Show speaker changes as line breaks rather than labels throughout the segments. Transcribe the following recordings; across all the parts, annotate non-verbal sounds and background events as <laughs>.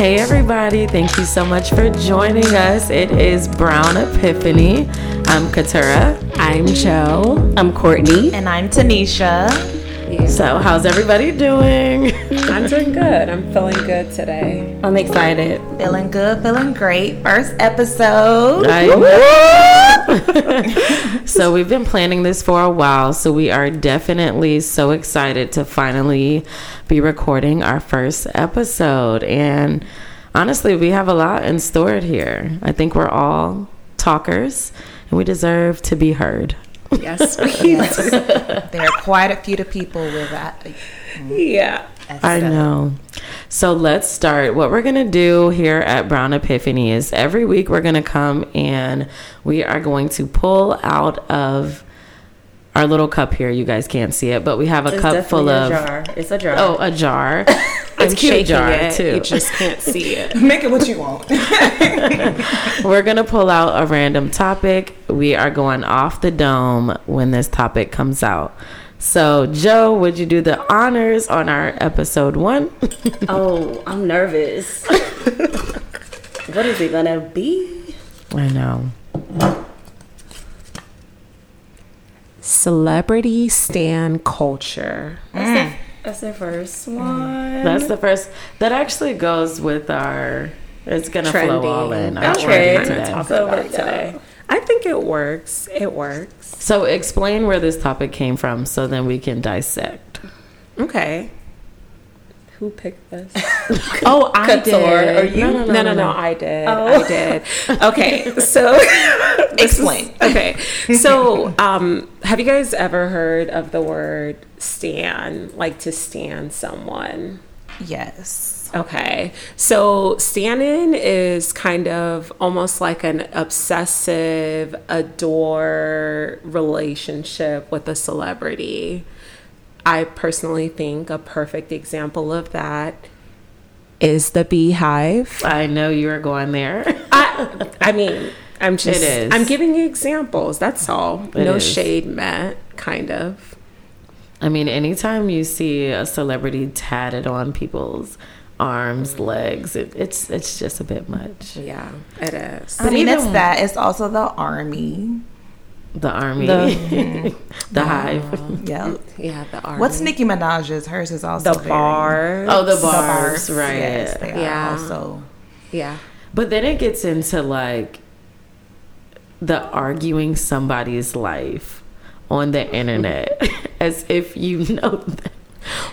Hey, everybody. Thank you so much for joining us. It is Brown Epiphany. I'm Katura.
I'm Joe.
I'm Courtney.
And I'm Tanisha.
So, how's everybody doing? <laughs>
I'm doing good. I'm feeling good today.
I'm excited.
Feeling good, feeling great. First episode. <laughs>
so, we've been planning this for a while. So, we are definitely so excited to finally be recording our first episode. And honestly, we have a lot in store here. I think we're all talkers and we deserve to be heard.
Yes, <laughs>
yes. there are quite a few people with that.
Yeah.
I know. So let's start. What we're going to do here at Brown Epiphany is every week we're going to come and we are going to pull out of our little cup here. You guys can't see it, but we have a
It's
cup full
definitely
of
a jar. It's a jar.
oh a jar. <laughs>
I'm
it's cute
shaking
jar
it.
too.
You just can't see it. <laughs>
Make it what you want. <laughs>
We're gonna pull out a random topic. We are going off the dome when this topic comes out. So, Joe, would you do the honors on our episode one? <laughs>
Oh, I'm nervous. what is it gonna be?
I know.
Celebrity stan culture.
That's, the, that's the first mm. one.
That's the first. That actually goes with our. It's gonna flow all in. our
That's
trending
what we're
today.
talking
So
about
we
today. I think it works. It works.
So, explain where this topic came from, so then we can dissect.
Okay.
Who picked this? <laughs>
Oh, I
Couture,
did.
or you?
No, no, no,
No,
no,
no, no.
I did.
Oh.
I did. Okay, <laughs> so <laughs>
Explain.
Okay, so um, have you guys ever heard of the word "stan"? Like to stan someone.
Yes.
Okay, so stanning is kind of almost like an obsessive, adore relationship with a celebrity. I personally think a perfect example of that is the BeyHive.
I know you are going there. <laughs>
I, I mean, I'm just,
is.
I'm giving you examples. That's all.
It
no
is.
shade meant, kind of.
I mean, anytime you see a celebrity tatted on people's arms, legs, it, it's it's just a bit much.
Yeah, it is.
I mean, it's
even-
that. It's also the army.
The army,
The- <laughs>
the hive.
Oh, yeah.
yeah, the army.
What's Nicki Minaj's? Hers is also
the bar.
Oh, the
The
Barbz, right?
Yes, they
Yeah.
are also.
Yeah.
But then it gets into like the arguing somebody's life on the internet <laughs> as if you know them.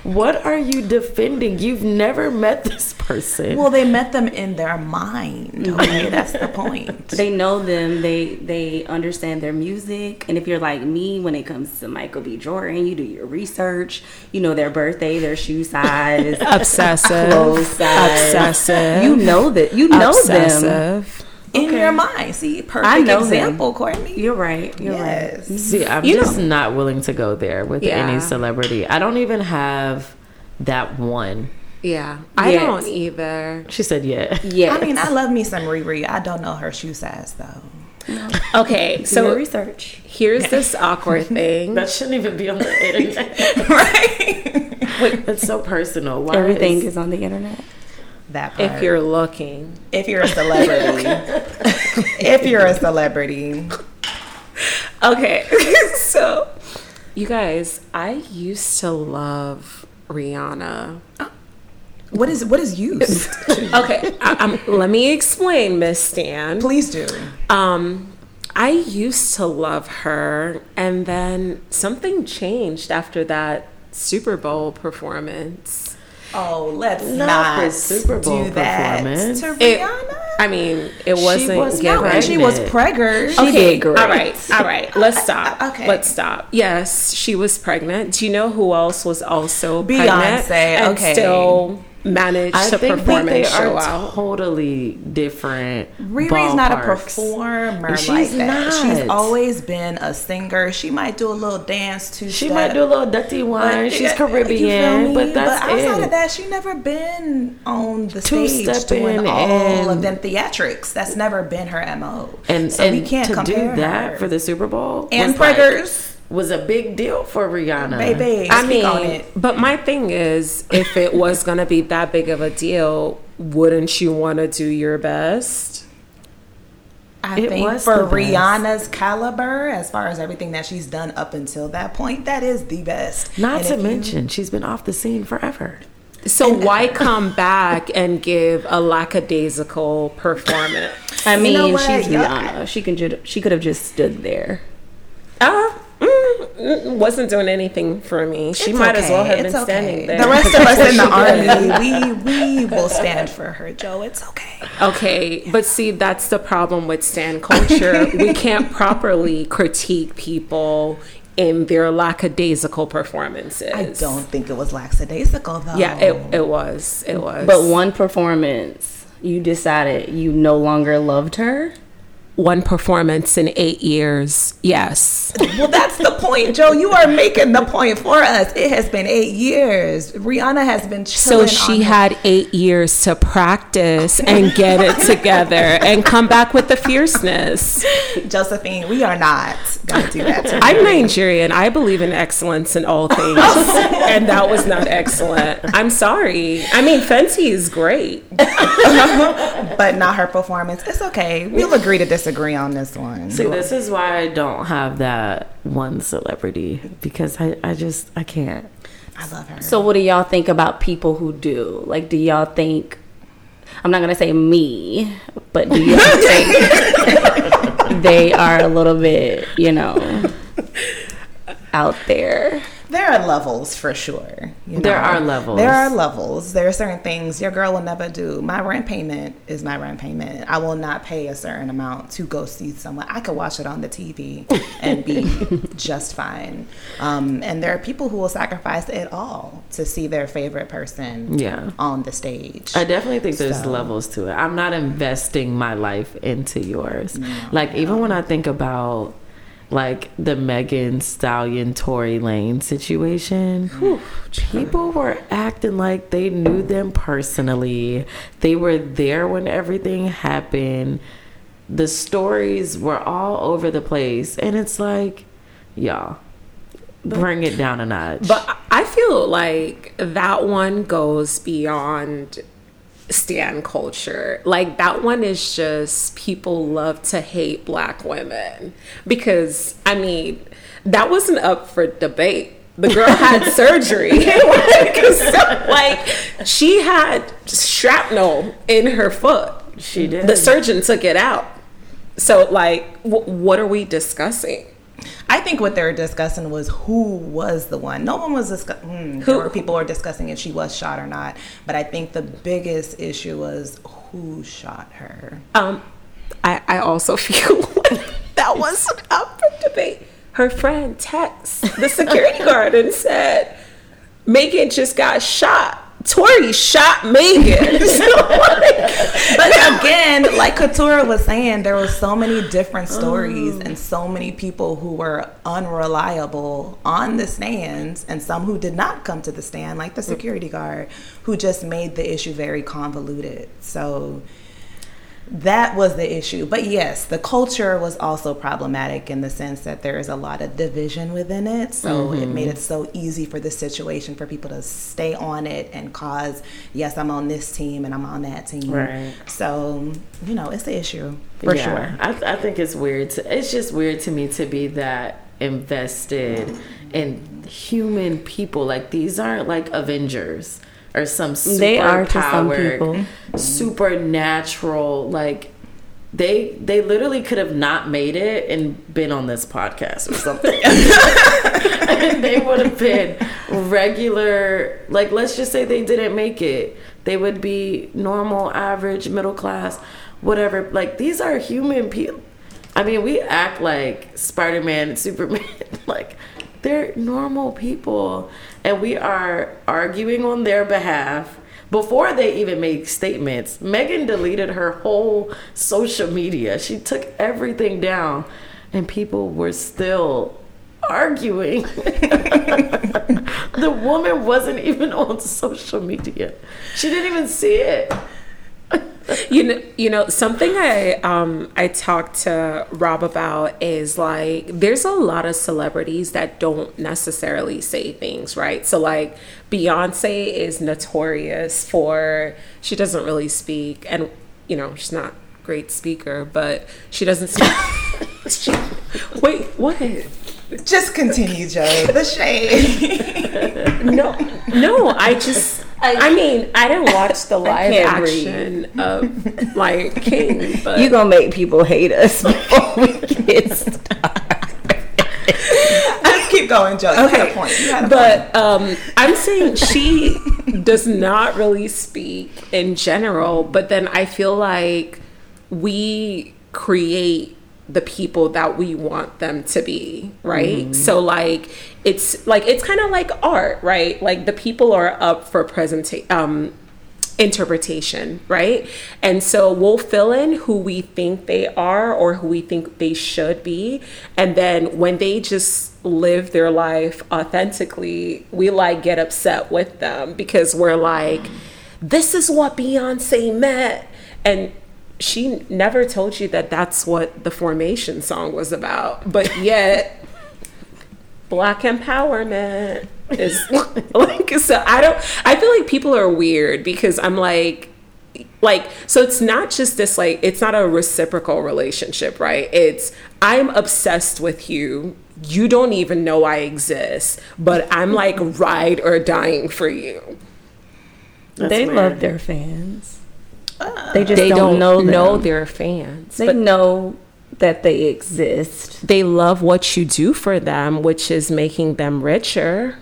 What are you defending? You've never met this person.
Well, they met them in their mind. <laughs> Okay, that's the point.
They know them. They they understand their music. And if you're like me, when it comes to Michael B. Jordan, you do your research. You know their birthday, their shoe size, <laughs>
Obsessive.
clothes size.
Obsessive.
You know that. You know them.
Obsessive.
In your mind. See, perfect
I know them.
example, Courtney.
You're right. You're right.
yes. Mm-hmm.
See, I'm
You
just
know.
not willing to go there with
Yeah.
any celebrity. I don't even have that one.
Yeah. I
Yes.
don't either.
She said, "Yeah." <laughs>
Yeah.
I mean, I love me some Riri. I don't know her shoe size though.
Okay,
so
so
research.
here's this awkward <laughs> thing.
That shouldn't even be on the <laughs> internet.
right.
It's so personal. Why
Everything
is-
is on the internet.
That part.
if you're looking.
if you're a celebrity, <laughs> if you're a celebrity,
Okay, <laughs> so you guys, I used to love Rihanna.
what is what is used? <laughs>
Okay, I, I'm, let me explain, Miss Stan.
Please do.
Um, I used to love her, and then something changed after that Super Bowl performance.
Oh, let's
Not
not,
the Super Bowl
do that
performance.
to
It-
Rihanna.
I mean, it wasn't
was
given.
and she was
pregnant.
preggers.
She did great.
All right, all right. Let's <laughs> stop.
okay.
Let's stop. Yes, she was pregnant. Do you know who else was also
Beyonce,
pregnant and
okay.
still managed
I
to
think,
perform
they
and show
are
out?
totally different.
Riri's not a performer
She's
like that.
not.
She's always been a singer. She might do a little dance too.
She might do a little dirty wine. She's Caribbean, but that's
but outside
it.
of that, she never been on the
Two
stage
stepping
doing all of them theatrics. That's never been her mo.
and
so
and
we can't
to do
compare
that
her.
for the Super Bowl
and
was like-
preggers.
Was a big deal for Rihanna.
Baby,
I mean,
on it.
but my thing is, if it was gonna be that big of a deal, wouldn't you want to do your best?
I
It
think
was
for
the best.
Rihanna's caliber, as far as everything that she's done up until that point, that is the best.
Not
And
to
if you-
mention, she's been off the scene forever.
So why come back and give a lackadaisical performance?
I
You
mean,
know what?
she's
Yeah.
Rihanna. She can ju- she could have just stood there.
Uh, wasn't doing anything for me. She
It's
might as well have
It's
been
okay.
standing there.
The rest of us in the <laughs> army, we we will stand for her, Joe. It's okay.
Okay, but see, that's the problem with stan culture. we <laughs> can't properly critique people in their lackadaisical performances.
I don't think it was lackadaisical though.
Yeah, it, it was. It was.
But one performance, you decided you no longer loved her.
One performance in eight years. Yes.
Well, that's the point, Joe. You are making the point for us. It has been eight years. Rihanna has been
So she
on her-
had eight years to practice and get it together and come back with the fierceness.
Josephine. We are not gonna do that. To.
I'm Nigerian. I believe in excellence in all things. <laughs> and that was not excellent. I'm sorry. I mean, Fenty is great. <laughs>
but not her performance. It's okay. We'll agree to disagree on this one.
See, this is why I don't have that one celebrity because I, I just I can't.
I love her.
So what do y'all think about people who do? Like, do y'all think? I'm not gonna say me, but do y'all <laughs> think they are a little bit, you know, out there?
There are levels for sure. you
There
know.
are levels.
There are levels. There are certain things your girl will never do. My rent payment is my rent payment. I will not pay a certain amount to go see someone. I could watch it on the TV and be <laughs> just fine. Um, and there are people who will sacrifice it all to see their favorite person
Yeah.
on the stage.
I definitely think there's
So-
levels to it. I'm not investing my life into yours. like even when I think about like the Megan Stallion Tory Lanez situation, whew, people were acting like they knew them personally. They were there when everything happened. The stories were all over the place, and it's like, y'all, bring it down a notch.
But I feel like that one goes beyond stan culture. Like that one is just people love to hate black women because I mean that wasn't up for debate. The girl had <laughs> surgery. like, <laughs> <laughs> so, like she had shrapnel in her foot.
She did.
The surgeon took it out. So like, w- what are we discussing?
I think what they were discussing was who was the one. No one was discussing. Hmm,
Who-
were people were discussing if she was shot or not. But I think the biggest issue was who shot her.
Um, I, I also <laughs> feel that wasn't up for debate. Her friend texted the security guard and said, Megan just got shot. Tory shot Megan. <laughs> <laughs> So, like,
But again, like Katura was saying, there were so many different stories mm. and so many people who were unreliable on the stands, and some who did not come to the stand, like the security guard, who just made the issue very convoluted. So that was the issue. But yes, the culture was also problematic in the sense that there is a lot of division within it. So it made it mm-hmm. so easy for the situation for people to stay on it and cause, yes, I'm on this team and I'm on that team.
Right.
So, you know, it's the issue for
Yeah,
sure.
I, I think it's weird. To, it's just weird to me to be that invested in human people. Like these aren't like Avengers or some super
They are to some people.
supernatural. Like they they literally could have not made it and been on this podcast or something. <laughs> and they would have been regular. Like let's just say they didn't make it. They would be normal, average, middle class, whatever. Like these are human people. I mean, we act like Spider Man and Superman. <laughs> like they're normal people, and we are arguing on their behalf. Before they even make statements, Megan deleted her whole social media. She took everything down, and people were still arguing. <laughs> the woman wasn't even on social media. She didn't even see it.
You know, you know, something I um I talked to Rob about is like there's a lot of celebrities that don't necessarily say things, right? So like Beyonce is notorious for she doesn't really speak and you know, she's not great speaker, but she doesn't speak. <laughs> she, wait, what?
Just continue, Joe. The shade. <laughs>
No, no, I just I mean, I didn't watch the live
can't
action of like King, but
You gonna make people hate us before we get started.
Just keep going, Joe. You had a point. You had a point.
but um, I'm saying she does not really speak in general, but then I feel like we create the people that we want them to be, right? So like it's like it's kind of like art, right? Like the people are up for presentation um interpretation, right? And so we'll fill in who we think they are or who we think they should be. And then when they just live their life authentically, we like get upset with them because we're like, this is what Beyonce meant. And she never told you that that's what the formation song was about. But yet, black empowerment is <laughs> like so i don't i feel like people are weird because i'm like like so it's not just this like it's not a reciprocal relationship right it's i'm obsessed with you you don't even know i exist but i'm like ride or dying for you
they
weird.
love their fans. They just
they
don't,
don't,
know them.
know their fans
They
but
know that they exist.
they love what you do for them which is making them richer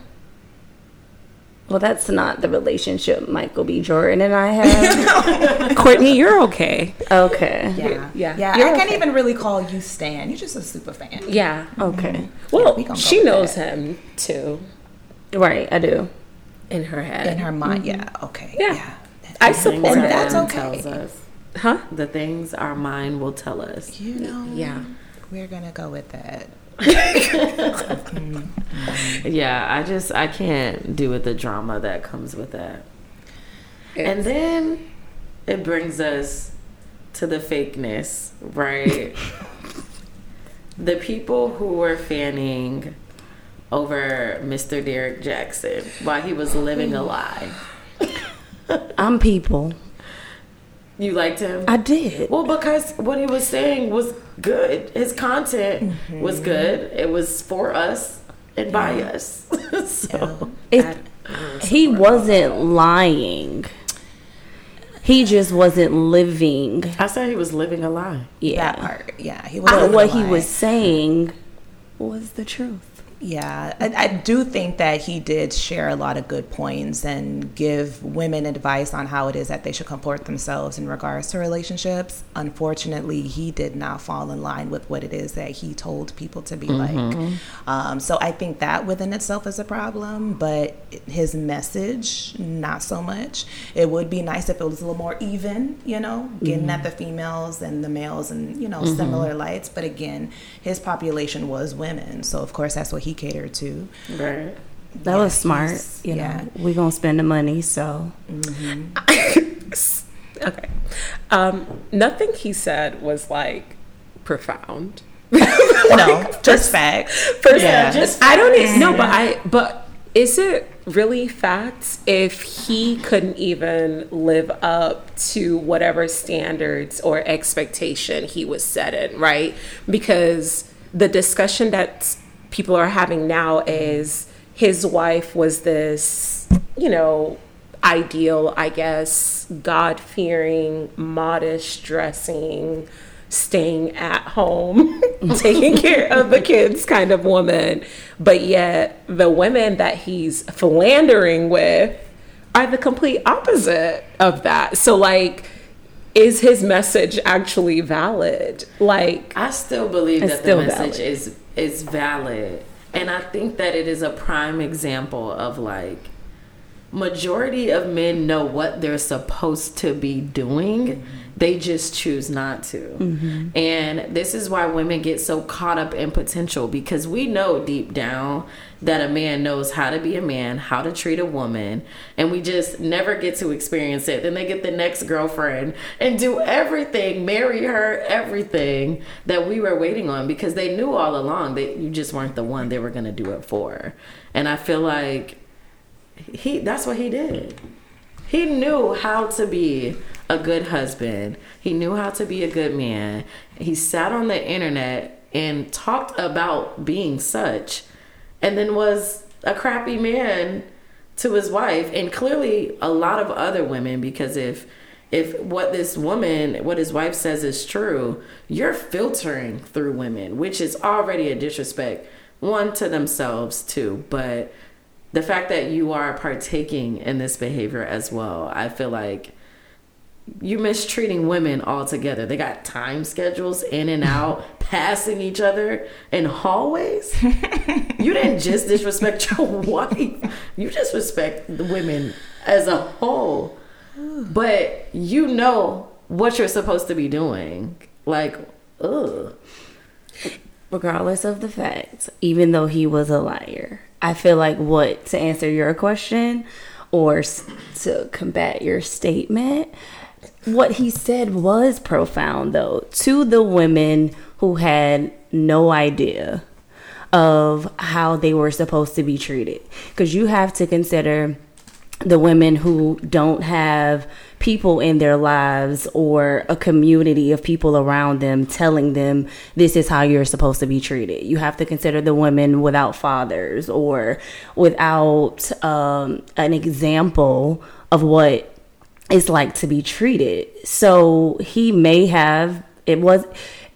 Well, that's not the relationship Michael B. Jordan and I have. <laughs>
courtney you're okay
okay.
yeah,
Yeah.
yeah.
You're
I can't
okay.
even really call you Stan. You're just a super fan.
yeah
Okay.
well
we gonna go
she knows
that.
him too
Right, I do.
in her head
In her mind, yeah. Okay.
Yeah.
Yeah.
I
Things
support
And
that.
that's okay.
Tells us.
huh
The things our mind will tell us.
You know.
yeah
We're gonna go with that. <laughs>
Yeah, I just I can't do with the drama that comes with that. And then it brings us to the fakeness, right? <laughs> the people who were fanning over Mr. Derrick Jackson while he was living a lie. <laughs>
I'm people.
You liked him?
I did.
Well, because what he was saying was good. His content mm-hmm. was good. It was for us and by us. <laughs> so
It, he wasn't lying. He just wasn't living.
I said he was living a lie.
Yeah.
That part. Yeah. He was.
But
was.
what he was saying was the truth.
Yeah, I, I do think that he did share a lot of good points and give women advice on how it is that they should comport themselves in regards to relationships. Unfortunately, he did not fall in line with what it is that he told people to be like. Mm-hmm. Um, so I think that within itself is a problem, but his message, not so much. It would be nice if it was a little more even, you know, getting mm-hmm. at the females and the males and, you know, mm-hmm. similar lights. But again, his population was women. So, of course, that's what he catered to.
Right.
That was smart.
he's-
You know,
yeah.
we gonna spend the money, so <laughs>
okay um nothing he said was like profound <laughs>
No, just facts.
First,
Yeah.
just I don't even know, but I but is it really facts if he couldn't even live up to whatever standards or expectation he was setting, right? Because the discussion that people are having now is his wife was this, you know, ideal, I guess, God fearing, modest dressing, staying at home, <laughs> taking care of the kids kind of woman. But yet, the women that he's philandering with are the complete opposite of that. So, like, is his message actually valid? Like,
I still believe that
still
the message
valid.
is is valid, and I think that it is a prime example of like majority of men know what they're supposed to be doing. Mm-hmm. They just choose not to. Mm-hmm. And this is why women get so caught up in potential because we know deep down that a man knows how to be a man, how to treat a woman, and we just never get to experience it. Then they get the next girlfriend and do everything, marry her, everything that we were waiting on because they knew all along that you just weren't the one they were going to do it for. And I feel like he that's what he did. He knew how to be a good husband. He knew how to be a good man. He sat on the internet and talked about being such and then was a crappy man to his wife and clearly a lot of other women because if if what this woman what his wife says is true you're filtering through women which is already a disrespect one to themselves too but the fact that you are partaking in this behavior as well i feel like you're mistreating women altogether. They got time schedules in and out, <laughs> passing each other in hallways. <laughs> you didn't just disrespect your <laughs> wife, you disrespect the women as a whole. But you know what you're supposed to be doing. Like, ugh.
regardless of the fact, even though he was a liar. I feel like what to answer your question or to combat your statement, what he said was profound though to the women who had no idea of how they were supposed to be treated because you have to consider the women who don't have people in their lives or a community of people around them telling them this is how you're supposed to be treated. You have to consider the women without fathers or without um, an example of what it's like to be treated. So he may have it was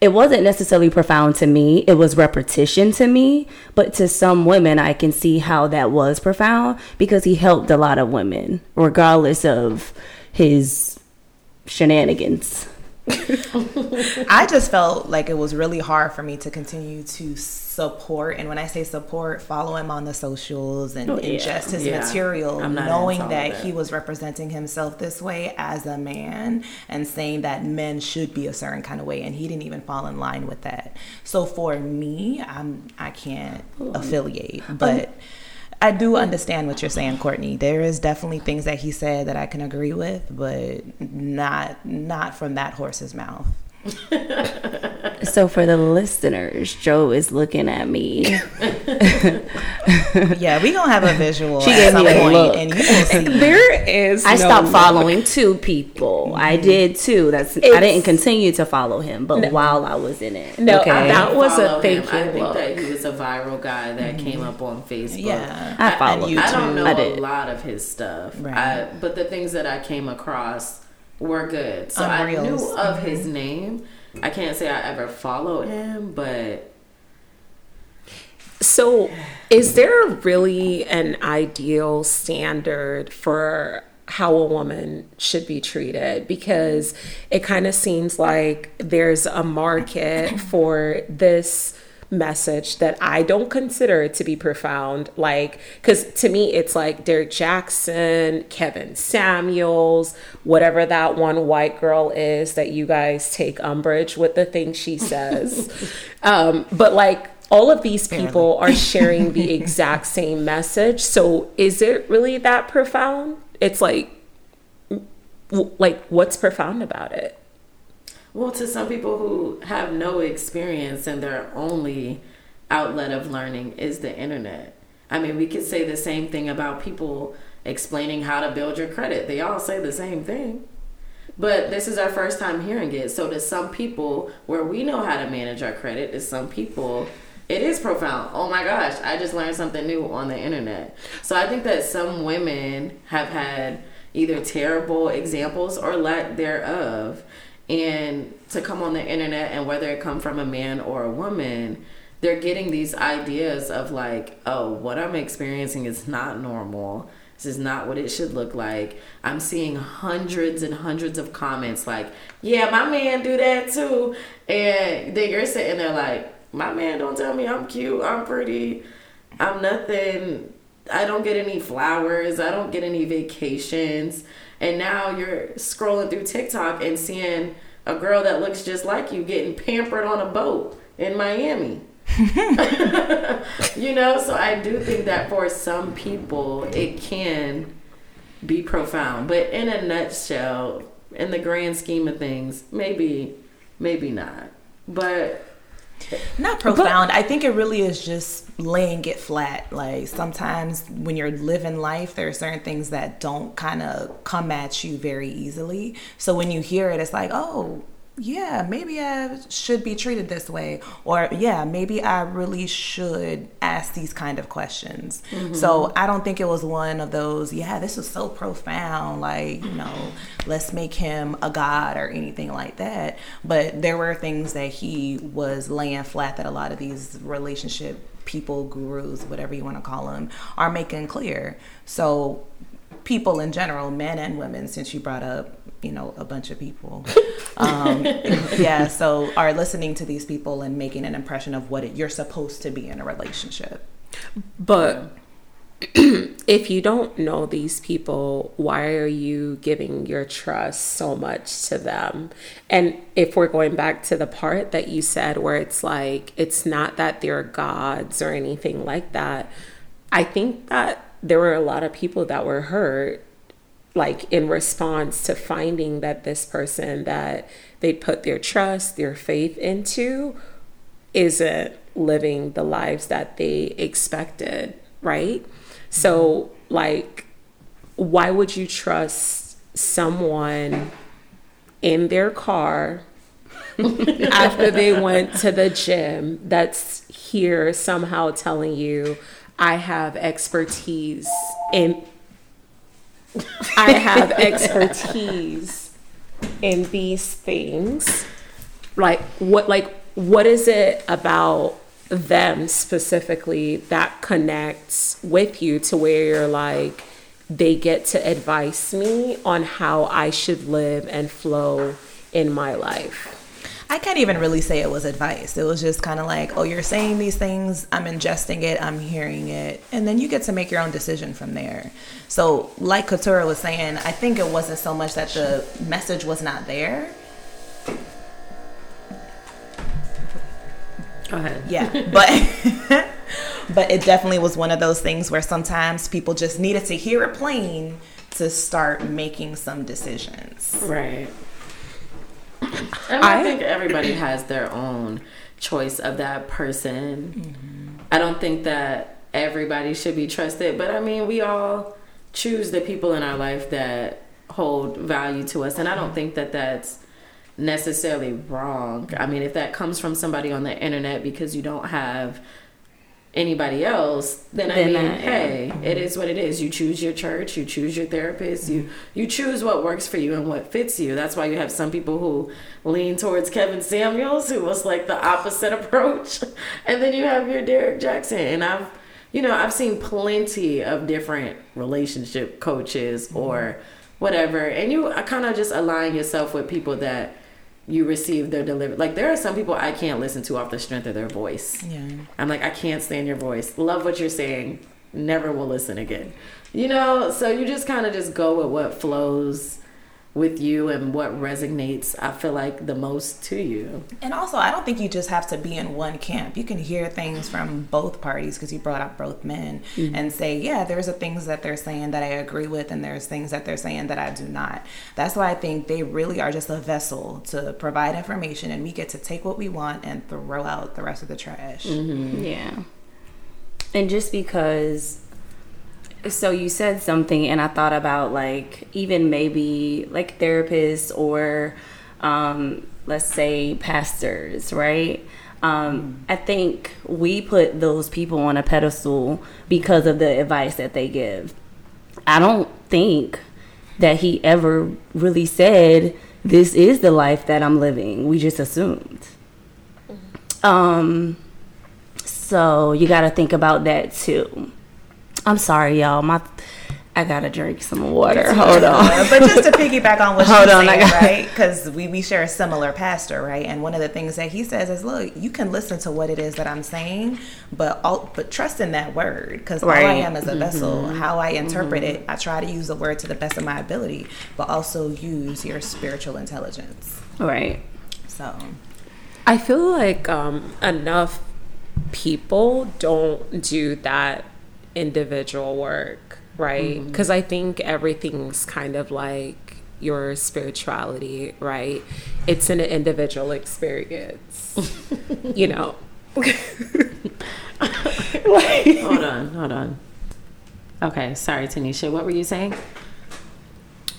it wasn't necessarily profound to me. It was repetition to me, but to some women I can see how that was profound because he helped a lot of women regardless of his shenanigans. <laughs>
I just felt like it was really hard for me to continue to support, and when I say support, follow him on the socials and
Oh, yeah.
ingest his
Yeah.
material, knowing that,
that.
he was representing himself this way as a man and saying that men should be a certain kind of way, and he didn't even fall in line with that. So for me, I'm I can't affiliate, but. I do understand what you're saying, Courtney. There is definitely things that he said that I can agree with, but not not from that horse's mouth. <laughs>
So for the listeners, Joe is looking at me. <laughs>
Yeah, we gonna have a visual
She gave me a
point,
look.
and you will see. <laughs>
There is.
I
no
stopped
look.
following two people. I mm-hmm. did too. That's I didn't continue to follow him, but while I was in it.
No,
okay.
that was a
Follow
thank
him. I
you
think
look.
that he was a viral guy that mm-hmm. came up on Facebook.
Yeah,
I followed
And
I don't know
I
a lot of his stuff,
Right.
I, but the things that I came across were good. So I knew of mm-hmm. his name. I can't say I ever followed him, but
So, is there really an ideal standard for how a woman should be treated? Because it kind of seems like there's a market for this message that I don't consider to be profound. Like, because to me, it's like Derrick Jackson, Kevin Samuels, whatever that one white girl is that you guys take umbrage with the thing she says. <laughs> um, but like, all of these people are sharing the <laughs> exact same message. So is it really that profound? It's like, like what's profound about it?
Well, to some people who have no experience and their only outlet of learning is the internet. I mean, we could say the same thing about people explaining how to build your credit. They all say the same thing. But this is our first time hearing it. So to some people, where we know how to manage our credit, to some people, it is profound. Oh my gosh, I just learned something new on the internet. So I think that some women have had either terrible examples or lack thereof. And to come on the internet and whether it come from a man or a woman, they're getting these ideas of like, oh, what I'm experiencing is not normal. This is not what it should look like. I'm seeing hundreds and hundreds of comments like, yeah, my man do that too. And then you're sitting there like, my man don't tell me I'm cute, I'm pretty, I'm nothing. I don't get any flowers. I don't get any vacations. And now you're scrolling through TikTok and seeing a girl that looks just like you getting pampered on a boat in Miami. <laughs> you know, so I do think that for some people it can be profound, but in a nutshell, in the grand scheme of things, maybe maybe not. But
not profound. But, I think it really is just laying it flat. Like sometimes when you're living life, there are certain things that don't kind of come at you very easily. So when you hear it, it's like, oh, yeah, maybe I should be treated this way. Or, yeah, maybe I really should ask these kind of questions. Mm-hmm. So I don't think it was one of those, yeah, this is so profound. Like, you know, let's make him a god or anything like that. But there were things that he was laying flat that a lot of these relationship people, gurus, whatever you want to call them, are making clear. So people in general, men and women, since you brought up you know a bunch of people. Um, <laughs> yeah so are listening to these people and making an impression of what it, you're supposed to be in a relationship.
But <clears throat> if you don't know these people why are you giving your trust so much to them? And if we're going back to the part that you said where it's like it's not that they're gods or anything like that i think that there were a lot of people that were hurt like in response to finding that this person that they put their trust, their faith into isn't living the lives that they expected, right? So, like, why would you trust someone in their car <laughs> after they went to the gym that's here somehow telling you, I have expertise in I have expertise in these things. Like what like what is it about them specifically that connects with you to where you're like they get to advise me on how I should live and flow in my life.
I can't even really say it was advice. It was just kind of like, oh, you're saying these things, I'm ingesting it, I'm hearing it, and then you get to make your own decision from there. So, like Katura was saying, I think it wasn't so much that the message was not there.
Go ahead.
Yeah, <laughs> but <laughs> but it definitely was one of those things where sometimes people just needed to hear it plain to start making some decisions.
Right.
And <laughs> I, I think everybody has their own choice of that person. Mm-hmm. I don't think that everybody should be trusted, but I mean, we all choose the people in our life that hold value to us, and I don't think that that's necessarily wrong. I mean, if that comes from somebody on the internet because you don't have anybody else, then, I mean, hey, it is what it is. You choose your church, you choose your therapist, you you choose what works for you and what fits you. That's why you have some people who lean towards Kevin Samuels, who was like the opposite <laughs> approach, and then you have your Derrick Jackson. And I've, you know, I've seen plenty of different relationship coaches or whatever, and you uh, kind of just align yourself with people that you receive their delivery. Like there are some people I can't listen to off the strength of their voice. Yeah. I'm like, I can't stand your voice. Love what you're saying. Never will listen again. You know, so you just kind of just go with what flows with you and what resonates i feel like the most to you.
And also i don't think you just have to be in one camp. You can hear things from both parties because you brought up both men mm-hmm. and say yeah there's a things that they're saying that i agree with and there's things that they're saying that i do not. That's why i think they really are just a vessel to provide information and we get to take what we want and throw out the rest of the trash.
Mm-hmm. yeah. And just because so you said something and i thought about like even maybe like therapists or um, let's say pastors right? Um, i think we put those people on a pedestal because of the advice that they give. I don't think that he ever really said this is the life that i'm living. We just assumed. Um so you got to think about that too I'm sorry, y'all. My I gotta drink some water. Hold on.
but just to piggyback on what <laughs>
Hold
she's
on,
saying,
got-
right? Because we, we share a similar pastor, right? And one of the things that he says is, look, you can listen to what it is that I'm saying, but all, but trust in that word, because all I am is a vessel. How I interpret it, I try to use the word to the best of my ability, but also use your spiritual intelligence.
Right.
So
I feel like um, enough people don't do that individual work, right? Mm-hmm. Because I think everything's kind of like your spirituality, right? It's an individual experience, <laughs> you know. <laughs>
Hold on, hold on. Okay, sorry, Tanisha. What were you saying?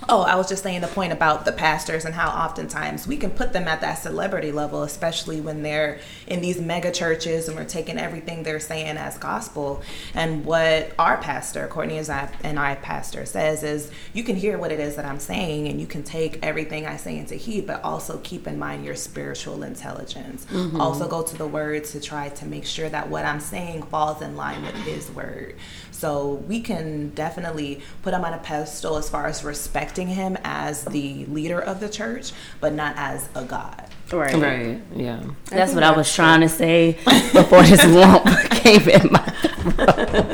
Oh, I was just saying the point about the pastors and how oftentimes we can put them at that celebrity level, especially when they're in these mega churches and we're taking everything they're saying as gospel. And what our pastor, Courtney and I, and I pastor, says is you can hear what it is that I'm saying and you can take everything I say into heed, but also keep in mind your spiritual intelligence. Mm-hmm. Also go to the word to try to make sure that what I'm saying falls in line with his word. So we can definitely put him on a pedestal as far as respecting him as the leader of the church, but not as a god.
Right.
Right. Yeah.
That's what I was trying to say before this lump <laughs> came in my throat.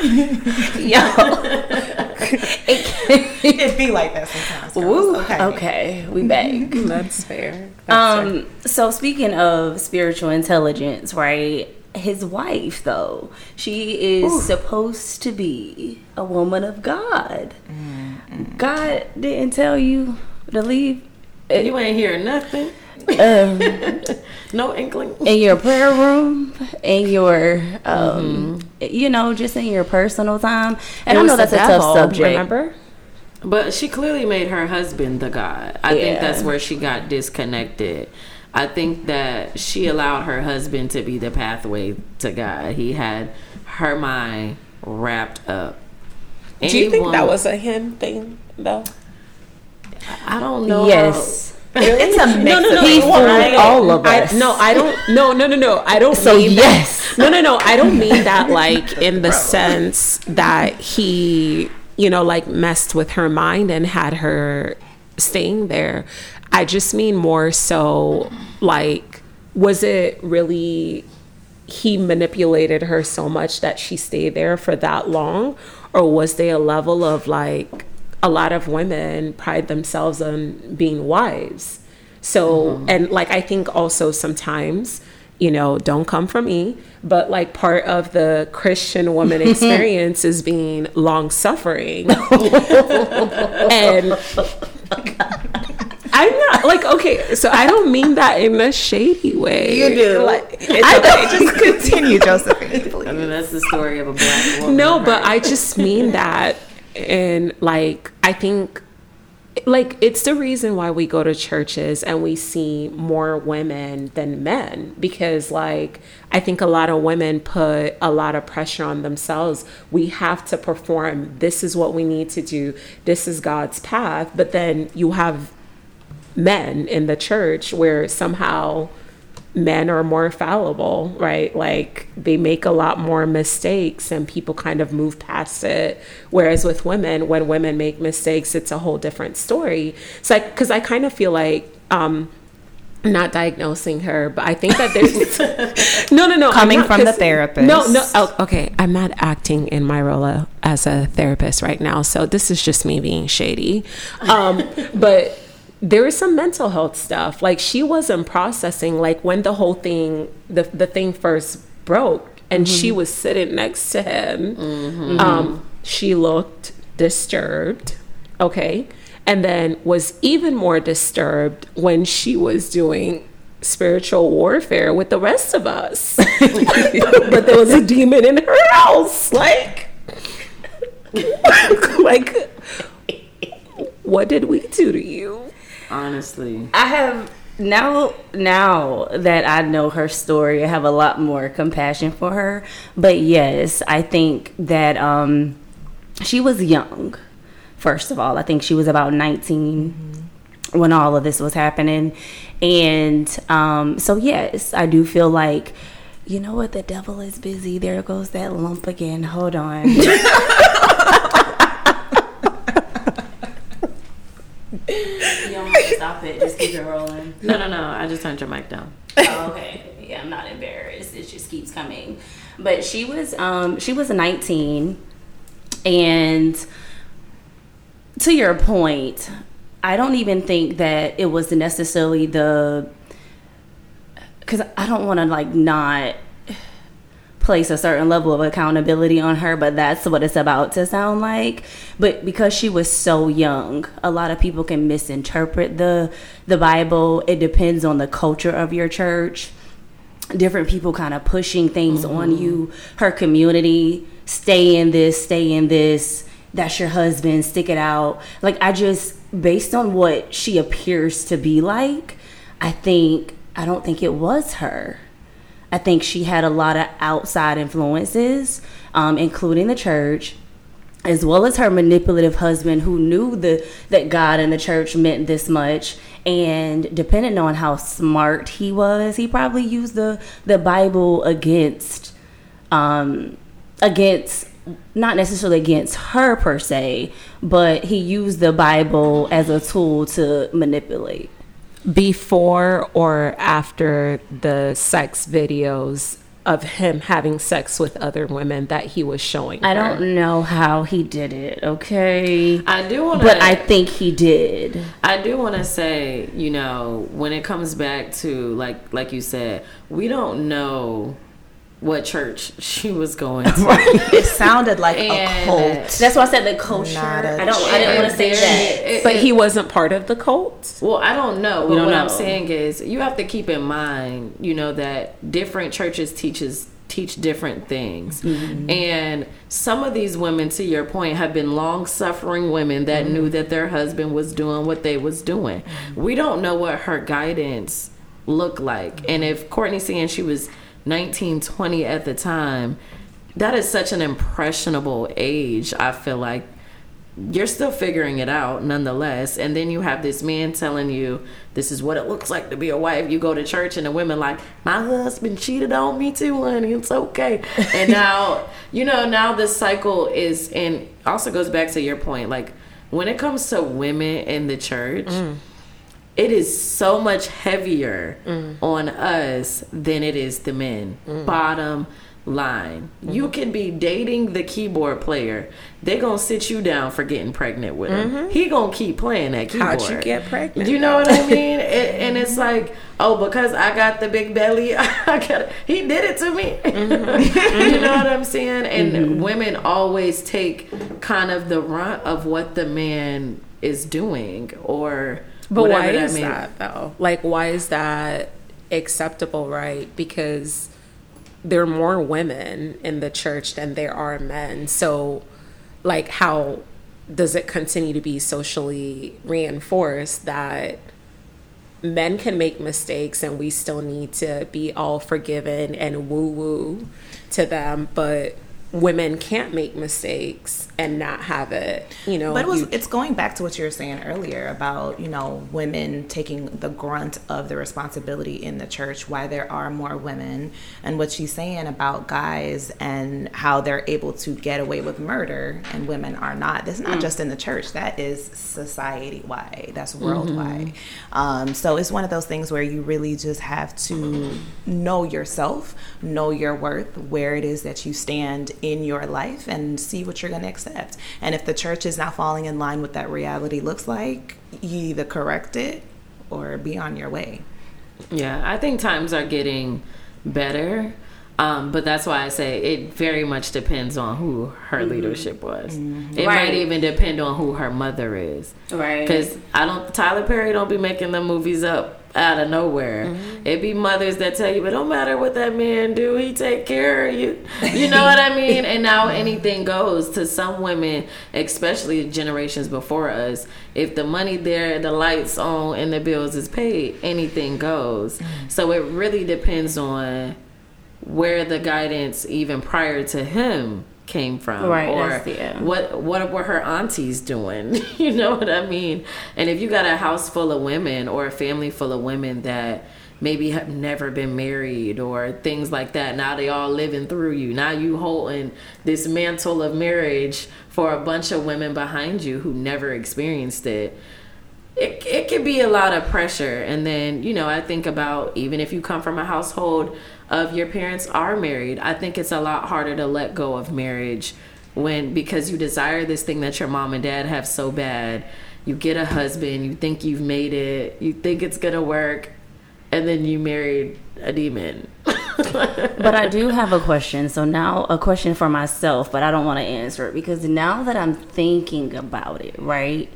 <laughs> Yo.
It'd be like that sometimes. girls.
Woo.
Okay.
Okay, we back.
That's fair. That's fair.
Um, so speaking of spiritual intelligence, right? His wife, though, she is supposed to be a woman of God. God didn't tell you to leave
You ain't hear nothing.
um, <laughs>
No inkling.
in your prayer room, in your, um, you know, just in your personal time. And I know that's a tough subject.
Remember?
But she clearly made her husband the God. I think that's where she got disconnected. I think that she allowed her husband to be the pathway to God. He had her mind wrapped up.
Do you think that was a him thing, though?
I don't know.
Yes.
It's a <laughs> mix
No, no, no.
of
He
things,
fooled all of
I,
us.
no, I don't. No, no, no, no. I don't. <laughs>
So,
mean
yes.
That, no, no, no. I don't mean that like <laughs> in the sense that he, you know, like messed with her mind and had her staying there. I just mean more so like, was it really? He manipulated her so much that she stayed there for that long, or was there a level of like? a lot of women pride themselves on being wives. So, mm-hmm. and like, I think also sometimes, you know, don't come from me, but like part of the Christian woman <laughs> experience is being long suffering. <laughs> and oh I'm not like, okay, so I don't mean that in a shady way.
You do.
Like,
It's okay. Just <laughs> continue, <laughs> Josephine. please.
I mean, that's the story of a black woman.
No, but? I just mean <laughs> that, and like I think, like it's the reason why we go to churches and we see more women than men because, like, I think a lot of women put a lot of pressure on themselves. We have to perform. This is what we need to do. This is God's path. But then you have men in the church where somehow men are more fallible, right? Like they make a lot more mistakes and people kind of move past it. Whereas with women, when women make mistakes, it's a whole different story. It's like, because I kind of feel like, um, not diagnosing her, but I think that there's <laughs> no, no, no.
Coming
not,
from the therapist.
No, no. Oh, okay, I'm not acting in my role as a therapist right now, so this is just me being shady. Um, <laughs> but there is some mental health stuff. Like she wasn't processing. Like when the whole thing, the the thing first broke, and she was sitting next to him. Um, she looked disturbed. Okay. And then was even more disturbed when she was doing spiritual warfare with the rest of us. <laughs> but there was a demon in her house. Like, <laughs> like, what did we do to you?
Honestly,
I have now now that I know her story, I have a lot more compassion for her. But yes, I think that um she was young. First of all, I think she was about 19 when all of this was happening. And um so yes, I do feel like you know what the devil is busy. There goes that lump again. Hold on. <laughs> You don't have to stop it. Just keep it rolling. <laughs>
No, no, no. I just turned your mic down.
Oh, okay. Yeah, I'm not embarrassed. It just keeps coming. But she was um she was 19 and to your point, I don't even think that it was necessarily the cuz I don't want to like not place a certain level of accountability on her, but that's what it's about to sound like. But because she was so young, a lot of people can misinterpret the the Bible. It depends on the culture of your church. Different people kind of pushing things on mm-hmm. you. Her community, stay in this, stay in this. That's your husband, stick it out. Like I just based on what she appears to be like, I think I don't think it was her. I think she had a lot of outside influences, um, including the church, as well as her manipulative husband, who knew the that God and the church meant this much. And depending on how smart he was, he probably used the the Bible against, um, against not necessarily against her per se, but he used the Bible as a tool to manipulate.
Before or after the sex videos of him having sex with other women that he was showing.
I
her.
don't know how he did it, okay?
I do want to,
But I think he did.
I do want to say, you know, when it comes back to like, like you said, we don't know what church she was going <laughs> to.
It sounded like a cult.
That's why I said the culture. I don't. I didn't want to say that.
It-
But
it-
he wasn't part of the cult.
Well, I don't know. But
don't
what I'm saying is, you have to keep in mind, you know, that different churches teaches teach different things, mm-hmm. and some of these women, to your point, have been long suffering women that knew mm-hmm. that their husband was doing what they was doing. Mm-hmm. We don't know what her guidance looked like, and if Courtney's saying she was 19, 20 at the time, that is such an impressionable age. I feel like. You're still figuring it out nonetheless and then you have this man telling you this is what it looks like to be a wife. You go to church and the women like my husband cheated on me too honey. It's okay and <laughs> now you know now this cycle is and also goes back to your point like when it comes to women in the church mm. It is so much heavier mm. on us than it is the men. Mm. Bottom line. Mm-hmm. You can be dating the keyboard player. They gonna sit you down for getting pregnant with him. Mm-hmm. He gonna keep playing that keyboard.
How'd you get pregnant,
You know what I <laughs> mean? It- and it's like, oh, because I got the big belly, <laughs> I got. He did it to me. <laughs> Mm-hmm. you know what I'm saying? And women always take kind of the runt of what the man is doing, or
But why
that
is
may-
that though? Like, why is that acceptable, right? Because there are more women in the church than there are men. So, like, how does it continue to be socially reinforced that men can make mistakes and we still need to be all forgiven and woo woo to them, but women can't make mistakes and not have it, you know?
But it was,
you-
it's going back to what you were saying earlier about, you know, women taking the grunt of the responsibility in the church, why there are more women, and what she's saying about guys and how they're able to get away with murder and women are not. This is not just in the church, that is society wide, that's worldwide. Um, so it's one of those things where you really just have to know yourself, know your worth, where it is that you stand in your life, and see what you're going to accept. And if the church is not falling in line with that reality looks like, you either correct it or be on your way.
Yeah, I think times are getting better. Um, but that's why I say it very much depends on who her leadership was. It
Right.
might even depend on who her mother is.
Right.
Because I don't, Tyler Perry don't be making the movies up out of nowhere.
Mm-hmm.
It be mothers that tell you, but don't matter what that man do, he take care of you. You know what I <laughs> mean? And now anything goes to some women, especially generations before us. If the money there, the lights on, and the bills is paid, anything goes.
Mm-hmm.
So it really depends on where the guidance even prior to him came from
Right,
or
yeah.
what what were her aunties doing <laughs> you know what i mean and if you got a house full of women or a family full of women that maybe have never been married or things like that now they all living through you now you holding this mantle of marriage for a bunch of women behind you who never experienced it it, it can be a lot of pressure. And then, you know, I think about even if you come from a household of your parents are married, I think it's a lot harder to let go of marriage when because you desire this thing that your mom and dad have so bad. You get a husband, you think you've made it, you think it's gonna work, and then you married a demon. <laughs>
but I do have a question. So now a question for myself, but I don't want to answer it because now that I'm thinking about it, right?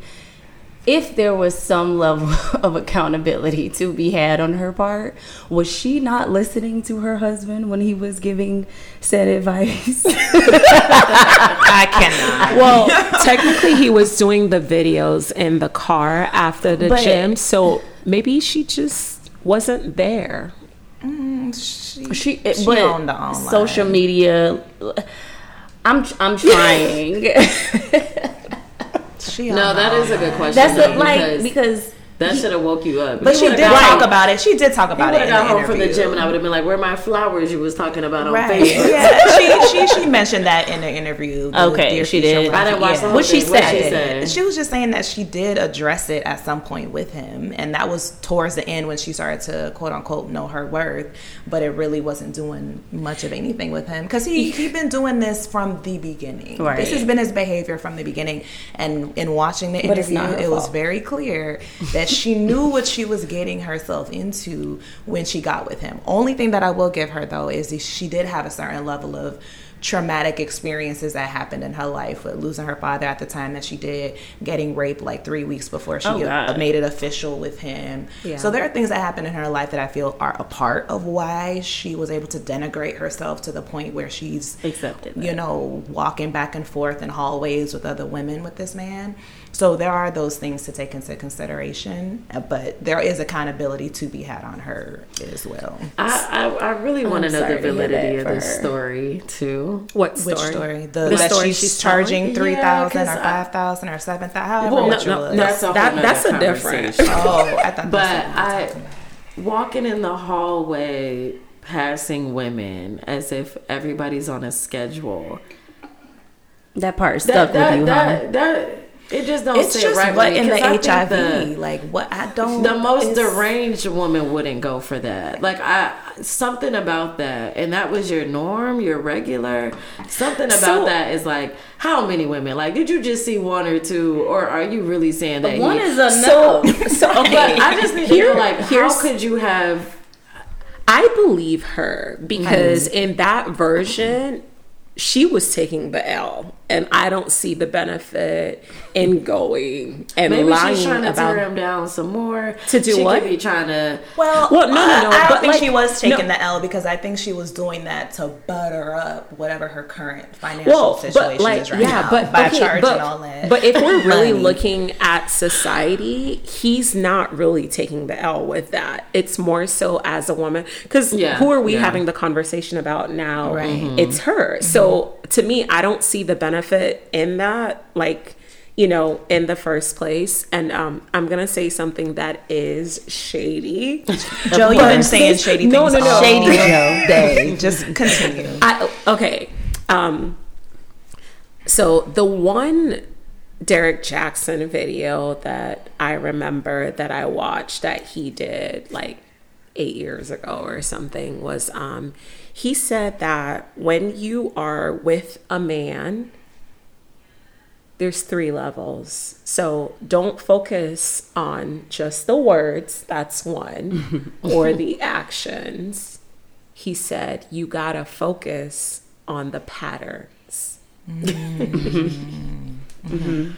If there was some level <laughs> of accountability to be had on her part, was she not listening to her husband when he was giving said advice? <laughs>
I cannot.
Well, technically, he was doing the videos in the car after the
But-
gym, so maybe she just wasn't there.
Mm, she,
she,
she
but
owned the own
social media. I'm I'm trying. <laughs>
She
no, that is a good question.
That's
though,
the, like
because
because
that should have woke you up.
But
You
she did talk
home-
about it. She did talk
You
about
would
it.
have got home from the gym and I would have been like, "Where are my flowers you was talking about on
Right.
Facebook?"
Yeah, she, <laughs> she she mentioned that in the interview. the
Okay,
Dear
she
Future
did.
wife.
I didn't watch the whole
What she
thing. What
said.
she said.
She was just saying that she did address it at some point with him, and that was towards the end when she started to quote unquote know her worth. But it really wasn't doing much of anything with him because he he been doing this from the beginning.
Right.
This has been his behavior from the beginning, and in watching the interview, it was very clear that <laughs> she knew what she was getting herself into when she got with him. Only thing that I will give her though is she did have a certain level of traumatic experiences that happened in her life with losing her father at the time that she did, getting raped like three weeks before she
Oh, uh,
made it official with him.
Yeah.
So there are things that happened in her life that I feel are a part of why she was able to denigrate herself to the point where she's
Accepted
you know, walking back and forth in hallways with other women with this man. So there are those things to take into consideration, uh, but there is accountability to be had on her as well.
I, I, I really want to know the validity of
for
this story too.
What story?
Which story? The,
The
that
story
she's,
she's
charging
telling?
three
Yeah,
thousand or
'cause
five thousand or seven thousand. However
Well,
much
no, no.
That's a whole
That- that's a different-
Oh, I thought.
But
that's what we were
I walking in the hallway, passing women as if everybody's on a schedule.
that part stuck
That
with you,
that,
huh?
that, that it just don't
It's
sit
just
right
what in the
I
HIV,
the-
like what I don't.
the most deranged woman wouldn't go for that. Like I something about that, and that was your norm, your regular. Something about
So-
that is like how many women? Like did you just see one or two, or are you really saying that?
One
he-
is enough. <laughs>
So, so
But
okay.
I just need
Here-
to know, like, how could you have?
I believe her because hmm. in that version, she was taking the L, and I don't see the benefit in going and
Maybe
lying
she's trying to
about.
tear him down some more.
To do
she
what?
Could be trying to.
Well,
Well, no, no,
I-
no,
I, don't
but,
think
like,
she was taking
no.
the L because I think she was doing that to butter up whatever her current financial
well,
situation
but like,
is right
yeah,
now
but
by
okay,
charging
but,
all that.
but if we're really looking at society, he's not really taking the L with that. It's more so as a woman, because
Yeah,
who are we
yeah.
having the conversation about now?
Right. Mhm.
It's her. So to me, I don't see the benefit in that. Like. You know, in the first place, and um, I'm gonna say something that is shady. <laughs>
Joe, you've been saying shady
No,
things
no, no.
all
Shady Joe.
day. <laughs> Just continue.
I okay. Um so the one Derrick Jackson video that I remember that I watched that he did like 8 years ago or something was um he said that when you are with a man there's three levels. So don't focus on just the words, that's one, <laughs> or the actions. He said, you gotta focus on the patterns. Mm. <laughs> Mm-hmm.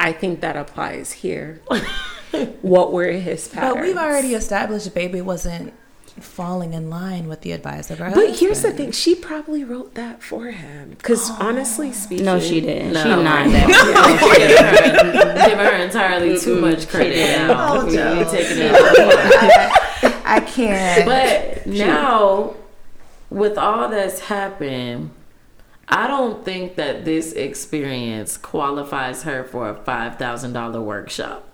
I think that applies here. <laughs> what were his patterns?
But we've already established baby wasn't falling in line with the advice of her
But here's the thing: she probably wrote that for him. Because oh. honestly speaking,
No, she didn't.
No.
She not that. <laughs>
Give her, give her entirely too much credit now.
Oh,
We- we
Joe.
taking it. <laughs>
I can't.
But now, with all that's happened, I don't think that this experience qualifies her for a five thousand dollar workshop.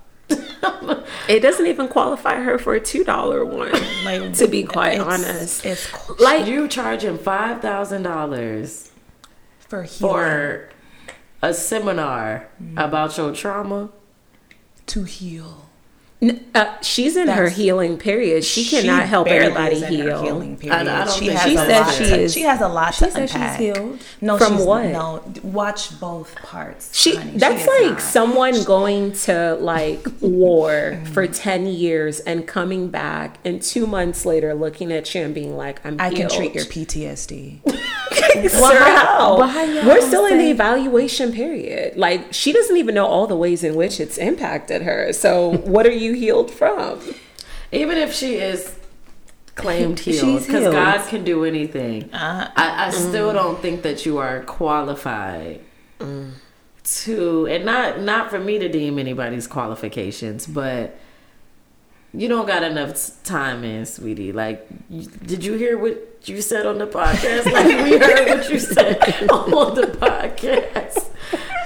It doesn't even qualify her for a two dollar one.
Like,
to be quite
it's-
honest,
it's
like
You charging five thousand dollars
for healing,
for a seminar mm-hmm. about your trauma.
to heal.
N- Uh, she's in her healing period. She cannot help
barely
anybody
is her
heal.
healing period.
I don't
she
think she said
she
to,
is.
She has a lot
She
to
said she's
unpack.
healed.
No,
From
she's,
what?
No, watch both parts.
She
honey.
that's
is
like
not.
someone going to like <laughs> war for 10 years and coming back and 2 months later looking at you and being like I'm
I can treat your PTSD. <laughs>
Sir, how?
but how y'all
We're still in the evaluation period. Like she doesn't even know all the ways in which it's impacted her. So <laughs> what are you healed from?
Even if she is claimed <laughs> healed, because. God can do anything,
Uh,
I, I still don't think that you are qualified to, and not not for me to deem anybody's qualifications, but you don't got enough time in, sweetie. Like, did you hear what you said on the podcast? <laughs> Like, we heard what you said on the podcast.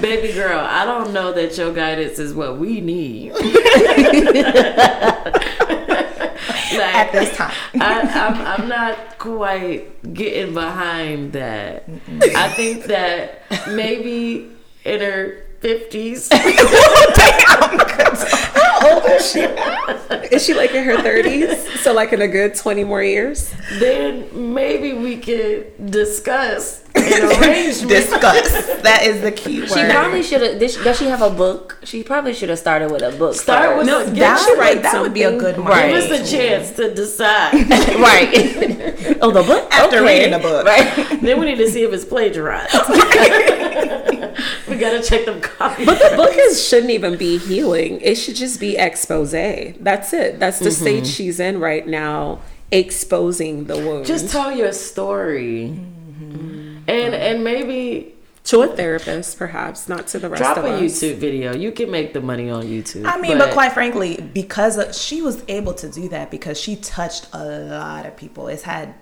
Baby girl, I don't know that your guidance is what we need. <laughs> like,
At this time.
I, I'm, I'm not quite getting behind that. I think that maybe in her 50s, <laughs>
How old is she? is she like in her 30s? So like in a good 20 more years?
then maybe we could discuss an <laughs> arrangement.
Discuss. that is the key word.
She probably should have. Does she have a book? She probably should have started with a book.
Start
first.
with
No,
get
that,
you
would, that would be a
something.
good
Give us
a
chance to decide. <laughs>
right. oh, the book.
After
Okay.
reading the book.
Right.
then we need to see if it's plagiarized. <laughs> we gotta check them copies.
But the book is shouldn't even be healing. It should just be expose. That's it. That's the mm-hmm. stage she's in right now, exposing the wound.
Just tell your story, mm-hmm. and and maybe
to a therapist, perhaps, not to the rest
drop
of
a
us.
YouTube video. You can make the money on YouTube.
I mean, but, quite frankly, because of, she was able to do that because she touched a lot of people. It's had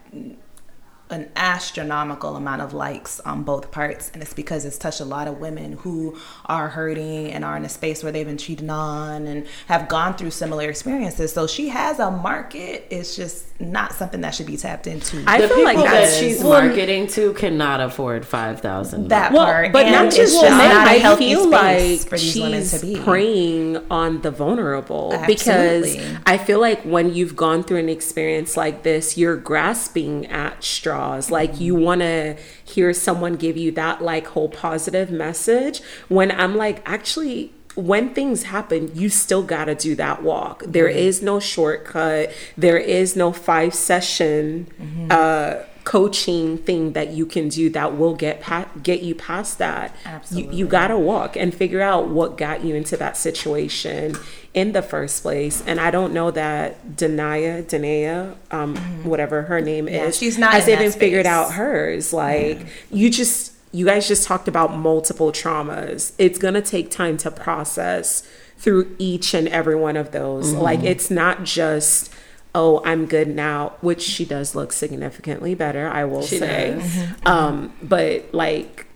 an astronomical amount of likes on both parts, and it's because it's touched a lot of women who are hurting and are in a space where they've been cheated on and have gone through similar experiences. So she has a market. It's just not something that should be tapped into.
I
the
feel
people
like
that
that's
she's
well,
marketing to cannot afford five thousand.
that
Well,
part,
but
and
not
it's
just
just
women.
not a
I
healthy
feel
space
like
for these women to be.
preying on the vulnerable because I feel like when you've gone through an experience like this, you're grasping at straws. Like you want to hear someone give you that like whole positive message. When I'm like, actually. When things happen, you still got to do that walk. There is no shortcut. There is no five session uh, coaching thing that you can do that will get pa- get you past that. You,
Absolutely.
you got to walk and figure out what got you into that situation in the first place. And I don't know that Denia, Denia, um, whatever her name
Mm-hmm. Yeah,
is,
she's not
has even figured out hers. Like you just, you guys just talked about multiple traumas. It's gonna take time to process through each and every one of those.
Mm-hmm.
Like it's not just. Oh, I'm good now, which she does look significantly better, I will
She
say.
Mm-hmm.
Um, but like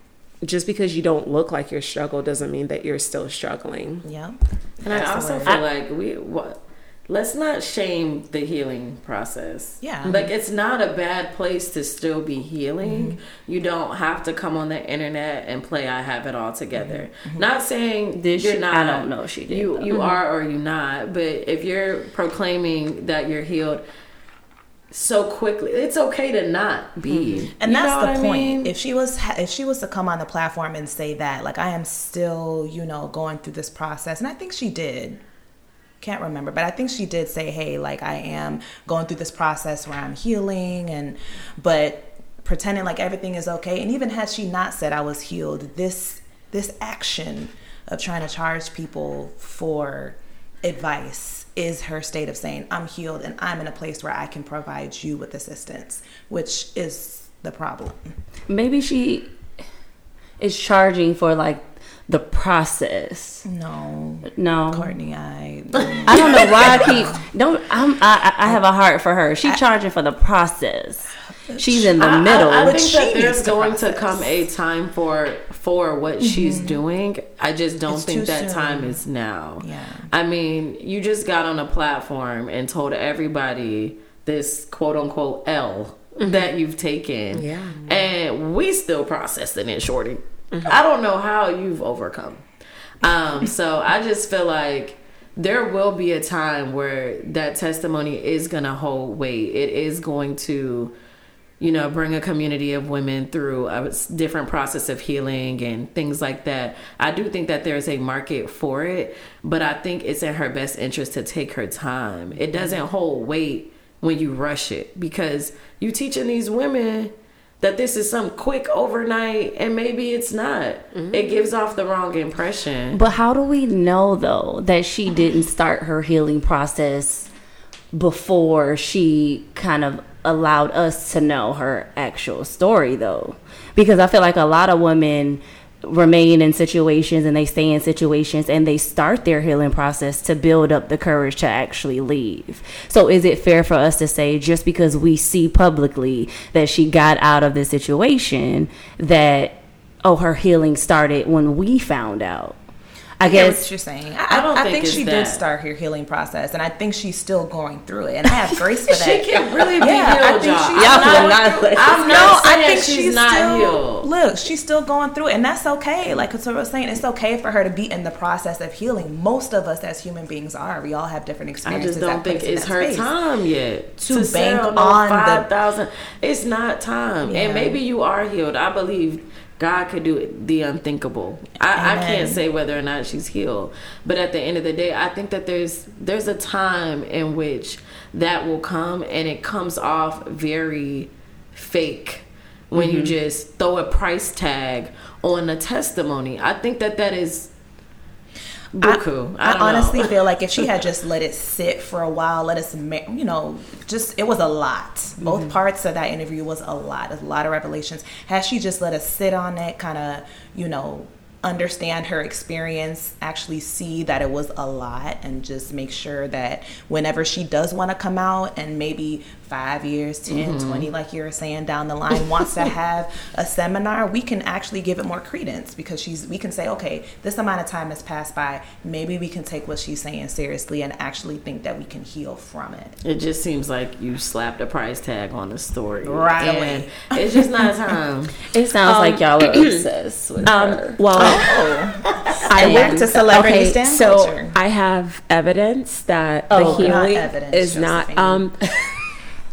just because you don't look like you're struggle doesn't mean that you're still struggling.
yeah
And I also
word.
feel like we what let's not shame the healing process.
Yeah.
Like it's not a bad place to still be healing.
Mm-hmm.
You don't have to come on the internet and play I have it all together.
Mm-hmm.
Not saying
Did
you're
she?
not
I don't know if she did,
You
though.
you are or you not, but if you're proclaiming that you're healed so quickly, it's okay to not be.
and
You
that's the point
mean?
if she was ha- if she was to come on the platform and say that like i am still you know going through this process and i think she did can't remember but i think she did say hey like i am going through this process where i'm healing and but pretending like everything is okay. And even had she not said i was healed this this action of trying to charge people for advice is her state of saying i'm healed and i'm in a place where i can provide you with assistance which is the problem.
Maybe she is charging for like the process.
no
No,
courtney i
I don't know why I <laughs> keep don't. I'm, I I I have a heart for her. She charging for the process. She's in the
I- I-
middle.
I,
But
think
she
that there's
needs to
going to come a time for for what she's mm-hmm. doing. I just don't
It's
think that
soon.
time is now.
Yeah.
I mean, you just got on a platform and told everybody this quote unquote L mm-hmm. that you've taken.
Yeah.
And we still processing it, shorty. I don't know how you've overcome. Um, so I just feel like there will be a time where that testimony is going to hold weight. It is going to, you know, bring a community of women through a different process of healing and things like that. I do think that there's a market for it, but I think it's in her best interest to take her time. It doesn't hold weight when you rush it because you teaching these women that this is some quick overnight and maybe it's not. Mm-hmm. It gives off the wrong impression.
But how do we know though that she didn't start her healing process before she kind of allowed us to know her actual story though? Because I feel like a lot of women remain in situations and they stay in situations and they start their healing process to build up the courage to actually leave. So is it fair for us to say just because we see publicly that she got out of this situation that oh her healing started when we found out? I
I
guess
what you're saying.
I
I,
don't
I,
think
think, she
that.
did start her healing process, and I think she's still going through it. And I have grace for <laughs> that.
She can really be
Yeah, I think
y'all.
she-
I'm
Y'all
not-
not-
I'm
no,
not
I think
she's,
she's,
not
still
healed.
look. She's still going through it, and that's okay. Like Katura was saying, it's okay for her to be in the process of healing. Most of us as human beings are. We all have different experiences.
I just don't think
in
it's her
space.
time yet
To
to,
bank
no
on
five thousand. It's not time,
Yeah.
and maybe you are healed. I believe God could do it, the unthinkable. I, I can't say whether or not she's healed, but at the end of the day, I think that there's there's a time in which that will come, and it comes off very fake when
Mm-hmm.
you just throw a price tag on a testimony. I think that that is. Buku. I,
I,
don't
honestly feel like if she had just let it sit for a while, let us, you know, just it was a lot. Both
Mm-hmm.
parts of that interview was a lot, a lot of revelations. Had she just let us sit on it, kind of, you know, understand her experience, actually see that it was a lot, and just make sure that whenever she does want to come out and maybe five years, 10, 20, like you were saying down the line, wants to <laughs> have a seminar, we can actually give it more credence because she's, we can say, okay, this amount of time has passed by. Maybe we can take what she's saying seriously and actually think that we can heal from it.
It just seems like you slapped a price tag on the story.
Right
and
away.
It's just not <laughs> time.
it sounds like y'all are <clears throat> obsessed with her.
Um, well, I went
to celebrity
okay,
stan
so
culture.
I have evidence that
Oh,
the
okay.
Not
healing
evidence,
is not. Um, <laughs>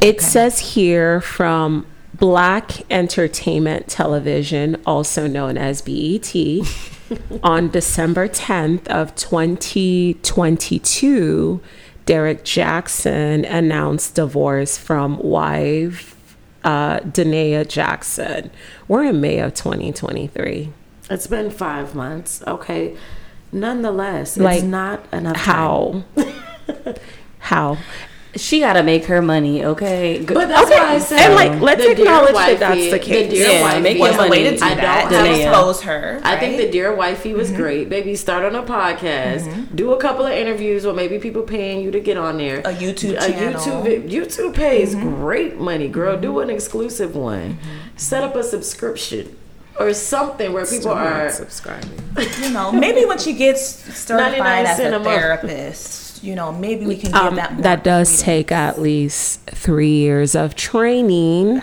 it says here from Black Entertainment Television, also known as BET, <laughs> on December 10th of 2022, Derrick Jackson announced divorce from wife uh, Da'Naia Jackson. We're in May of 2023.
It's been five months. Okay. Nonetheless,
Like,
it's not enough.
How? <laughs> How?
She got to make her money, okay? Go-
But that's
Okay,
why I said,
and, like, let's
the
acknowledge that that's the case.
dear
Yeah,
wifey
make
Was way to
money.
do
I
that
don't
expose her.
I think the? Dear Wifey was
Mm-hmm.
great. Baby, start on a podcast, do a couple of interviews, or maybe people paying you to get on there.
A YouTube
a
channel.
YouTube, YouTube pays
Mm-hmm.
great money, girl. Do an exclusive one. Set up a subscription or something where people are.
subscribing. <laughs>
you know, maybe when she gets
99
certified as
a
therapist, you know, maybe we can give
Um,
that more
that does
credence.
take at least three years of training,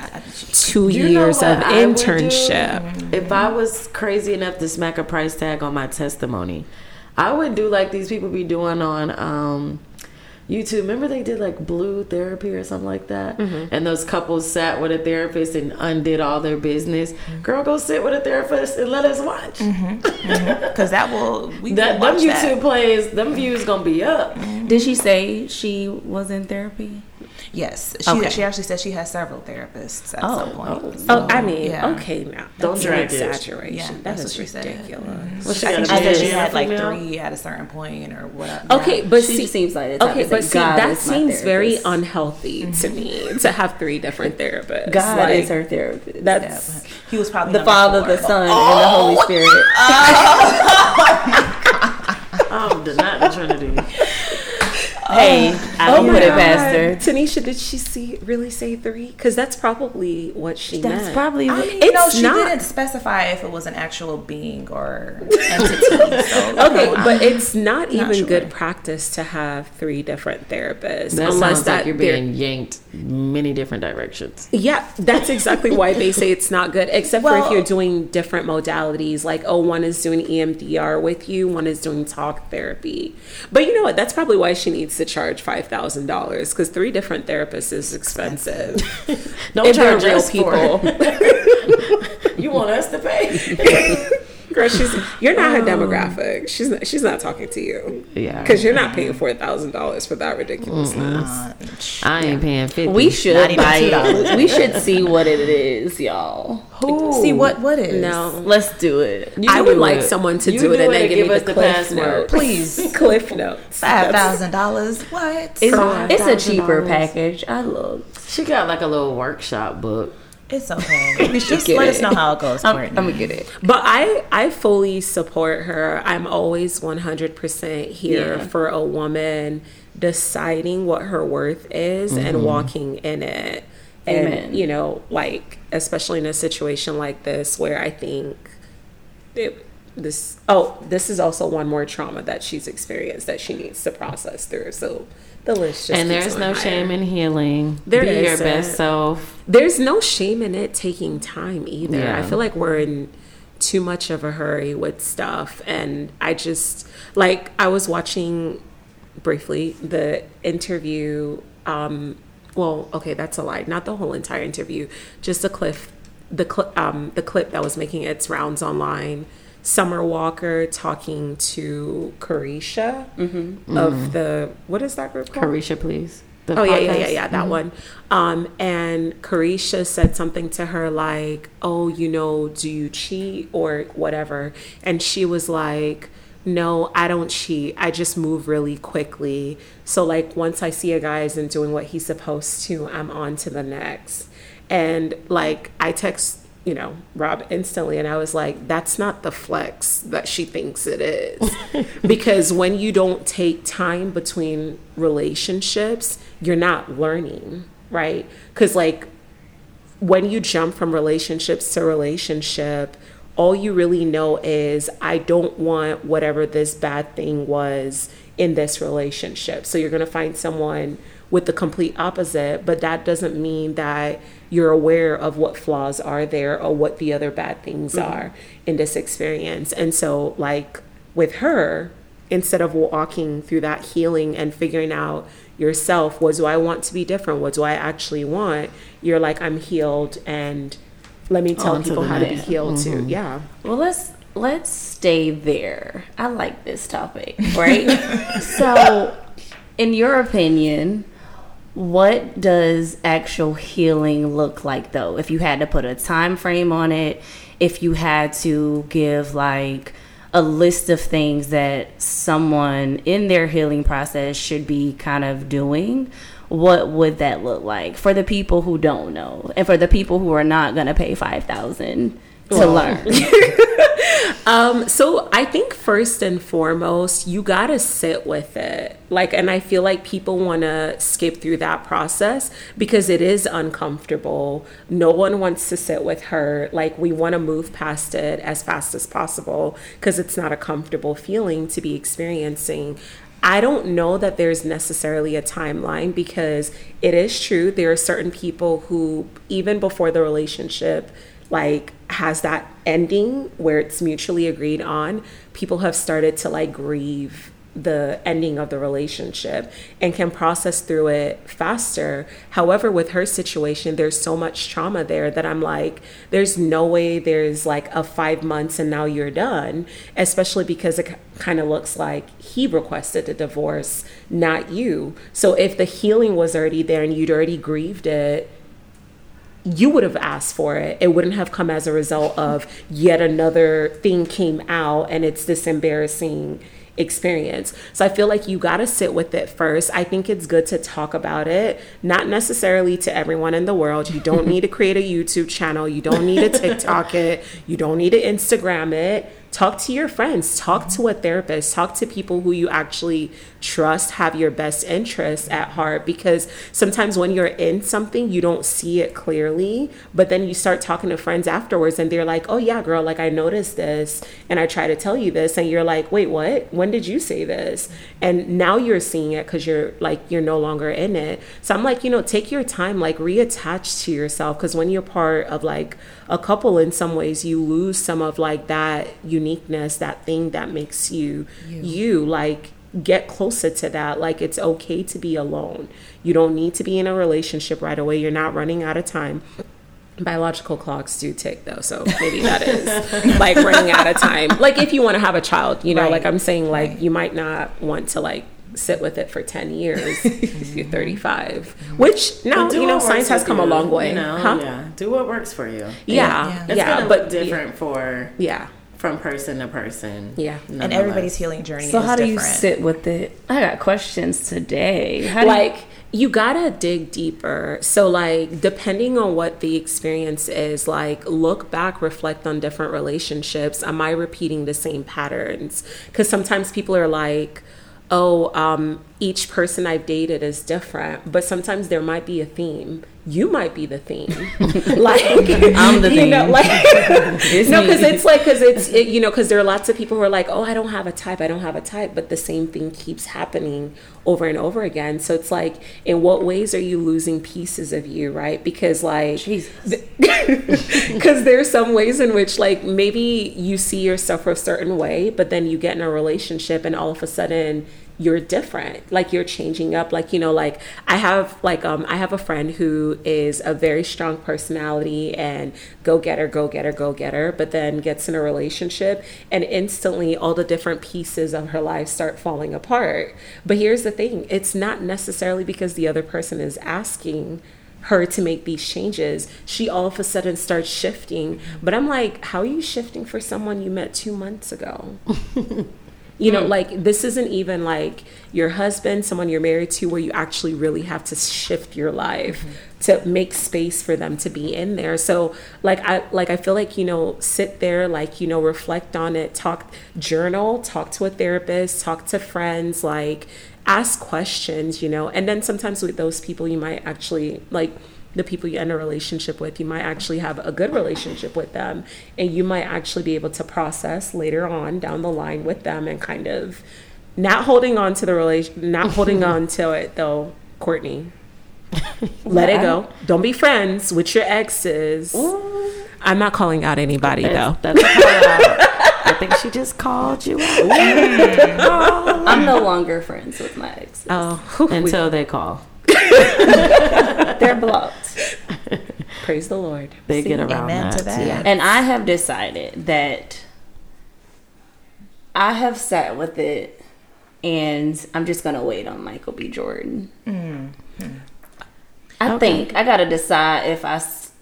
two
You
years of
I
internship.
If I was crazy enough to smack a price tag on my testimony, I would do like these people be doing on um, YouTube. Remember they did like blue therapy or something like that,
Mm-hmm.
and those couples sat with a therapist and undid all their business.
Mm-hmm.
Girl, go sit with a therapist and let us watch.
because that will we
That
can
them YouTube
that.
plays, them views gonna be up.
Did she say she was in therapy?
Yes, she
Okay.
she actually said she has several therapists at
Oh,
some point.
oh.
So,
Oh, I mean,
yeah.
okay, now
Don't
that's
drag
exaggeration.
Yeah,
that
that's
is
what she said.
ridiculous.
Well, she
I think
a
she said she
man,
had like
female?
three at a certain point or whatever.
Okay, but
She
see,
just seems like the
okay, but see,
God
that
is
seems very
therapist.
unhealthy to mm-hmm. me to have three different therapists.
God
Like,
is her therapist.
That's
but he was probably
the Father,
four.
the Son, and the oh! Holy Spirit. <laughs>
Oh, the <laughs> not the Trinity.
Hey, I don't
Oh
put it past her.
Tanisha, did she see really say three? Because that's probably what she
That's
meant.
probably
I
what,
mean,
It's
no, she
not-
didn't specify if it was an actual being or entity. So, <laughs>
Okay, but it's not even
sure.
good practice to have three different therapists
That
unless
sounds
that
like you're being yanked many different directions.
Yeah, that's exactly why they say it's not good, except for if you're doing different modalities. Like, oh, one is doing EMDR with you, one is doing talk therapy. But you know what? That's probably why she needs to charge five thousand dollars because three different therapists is expensive. <laughs>
Don't
If
charge
real people. <laughs>
you want us to pay? <laughs>
Girl, she's you're not her demographic. She's not, she's not talking to you
Yeah.
because you're not paying four thousand dollars for that ridiculousness.
uh,
I ain't paying fifty.
we should
Not even
buy
$2.
it. We should see what it is, y'all. Who?
see what what is
No,
Let's do it.
You
I would
do
like
it.
someone to
You
do it and then
and
give,
us
the,
the
cliff
password.
notes.
Please. <laughs>
cliff notes.
Five thousand dollars. What?
It's,
Five
it's a cheaper package. I looked.
She got like a little workshop book.
It's okay. <laughs> Just let
it.
us know how it goes,
I'm,
Courtney.
I'm gonna get it.
But I I fully support her. I'm always 100% here
Yeah.
for a woman deciding what her worth is and mm-hmm. walking in it. And
Amen.
you know, like especially in a situation like this where I think it, this oh, this is also one more trauma that she's experienced that she needs to process through. So the list just
and there's no
higher.
shame in healing.
There
Be your best self.
There's no shame in it taking time either.
Yeah.
I feel like we're in too much of a hurry with stuff. And I just, like, I was watching briefly the interview. Um, well, okay, that's a lie. Not the whole entire interview, just the clip, the clip, um, the clip that was making its rounds online. Summer Walker talking to Caresha mm-hmm. of mm-hmm. the what is that group called?
Caresha, please. The
Oh yeah, yeah, yeah, yeah, that mm-hmm. one. Um, and Caresha said something to her like, "Oh, you know, do you cheat or whatever?" And she was like, "No, I don't cheat. I just move really quickly. So like once I see a guy isn't doing what he's supposed to, I'm on to the next." And like I text you know, Rob instantly. And I was like, that's not the flex that she thinks it is. <laughs> because when you don't take time between relationships, you're not learning, right? Because, like, when you jump from relationships to relationship, all you really know is I don't want whatever this bad thing was in this relationship. So you're going to find someone with the complete opposite, but that doesn't mean that you're aware of what flaws are there or what the other bad things mm-hmm. are in this experience. And so, like with her, instead of walking through that healing and figuring out yourself, what do I want to be different? What do I actually want? You're like, I'm healed and let me tell
On
people
the
how to be
next.
healed too. Mm-hmm. Yeah.
Well, let's let's stay there. I like this topic, right? <laughs> so, in your opinion, what does actual healing look like though? If you had to put a time frame on it, if you had to give like a list of things that someone in their healing process should be kind of doing, what would that look like for the people who don't know and for the people who are not going to pay 5000 to learn? <laughs>
Um, so I think first and foremost, you gotta sit with it. Like, and I feel like people wanna skip through that process because it is uncomfortable. No one wants to sit with her. Like, we wanna move past it as fast as possible because it's not a comfortable feeling to be experiencing. I don't know that there's necessarily a timeline because it is true there are certain people who even before the relationship like has that ending where it's mutually agreed on, people have started to like grieve the ending of the relationship and can process through it faster. However, with her situation, there's so much trauma there that I'm like, there's no way there's like a five months and now you're done, especially because it kind of looks like he requested a divorce, not you. So if the healing was already there and you'd already grieved it, you would have asked for it. It wouldn't have come as a result of yet another thing came out and it's this embarrassing experience. So I feel like you got to sit with it first. I think it's good to talk about it, not necessarily to everyone in the world. You don't need to <laughs> create a YouTube channel, you don't need to TikTok it, you don't need to Instagram it. Talk to your friends, talk to a therapist, talk to people who you actually trust have your best interests at heart because sometimes when you're in something you don't see it clearly but then you start talking to friends afterwards and they're like oh yeah girl like i noticed this and i try to tell you this and you're like wait what? When did you say this? And now you're seeing it because you're like you're no longer in it. So i'm like you know take your time like reattach to yourself because when you're part of like a couple in some ways you lose some of like that uniqueness that thing that makes you you, you like get closer to that. Like it's okay to be alone. You don't need to be in a relationship right away. You're not running out of time. Biological clocks do tick though, so maybe that is <laughs> like running out of time. Like if you want to have a child, you know,
Right.
like I'm saying, like
Right.
you might not want to like sit with it for 10 years <laughs> if you're mm-hmm. 35 mm-hmm. which now you know science has come a long way
You know,
huh?
yeah. Do what works for you.
yeah
It's
yeah,
gonna
but
look different for
yeah
from person to person.
Yeah.
and everybody's healing journey
So
is
how do you sit with it? I got questions today. How do you-
like you gotta dig deeper so like depending on what the experience is like look back reflect on different relationships am i repeating the same patterns because sometimes people are like oh um, each person i've dated is different but sometimes there might be a theme you might be the theme. <laughs> Like
I'm the
you know,
theme.
like <laughs> no because it's like because it's it, you know because there are lots of people who are like oh i don't have a type i don't have a type but the same thing keeps happening over and over again. So it's like in what ways are you losing pieces of you right? Because like because <laughs> there's some ways in which like maybe you see yourself a certain way but then you get in a relationship and all of a sudden you're different. Like you're changing up. Like you know like i have like um i have a friend who is a very strong personality and go getter go getter go getter but then gets in a relationship and instantly all the different pieces of her life start falling apart. But here's the thing. It's not necessarily because the other person is asking her to make these changes, she all of a sudden starts shifting. But I'm like, how are you shifting for someone you met two months ago? <laughs> you know, mm. like this isn't even like your husband, someone you're married to, where you actually really have to shift your life mm-hmm. to make space for them to be in there. So like I like I feel like, you know, sit there, like, you know, reflect on it, talk journal, talk to a therapist, talk to friends, like ask questions, you know, and then sometimes with those people you might actually like the people you end a relationship with, you might actually have a good relationship with them and you might actually be able to process later on down the line with them and kind of not holding on to the relation not <laughs> holding on to it though, Courtney. <laughs> Let it go. Don't be friends with your exes. I'm not calling out anybody though.
That's, that's a call out. I think she just called you out. <laughs>
I'm no longer friends with my ex.
Oh,
until they call. <laughs>
They're blocked. <laughs>
praise the Lord.
They get around
amen
that.
to that.
too.
And I have decided that I have sat with it and I'm just going to wait on Michael B. Jordan. Mm-hmm. I
Okay.
think I got to decide if I. s-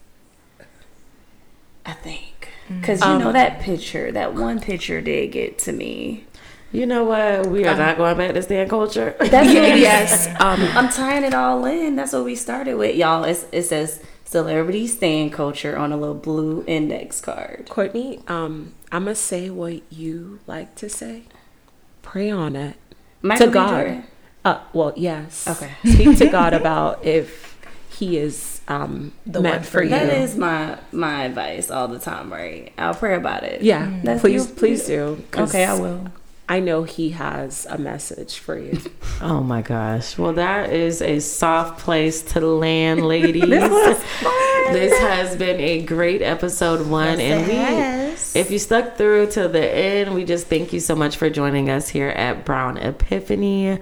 I think. Because, you um, know, that picture, that one picture did get to me.
You know what? We are not going back to stan culture.
That's <laughs> what we
yes. Um,
I'm tying it all in. That's what we started with, y'all. It's, it says celebrity stan culture on a little blue index card.
Courtney, um, I'm gonna say what you like to say. Pray on it
Michael
to
B.
God. Uh, well, yes.
Okay. <laughs>
Speak to God about if He is um,
The
meant
one
for
for
you.
you.
That is my my advice all the time, right? I'll pray about it.
Yeah,
That's
please,
you-
please do. 'cause
Okay, I will.
I know He has a message for you. <laughs>
Oh my gosh. Well, that is a soft place to land, <laughs> ladies. this has been a great episode one.
Yes,
and we
has.
if you stuck through to the end, we just thank you so much for joining us here at Brown Epiphany.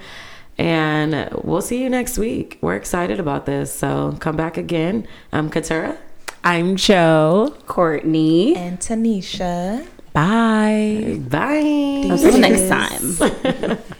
And we'll see you next week. We're excited about this. So come back again. I'm Katura.
I'm Joe.
Courtney.
And Tanisha.
Bye.
Bye.
Until next time. <laughs>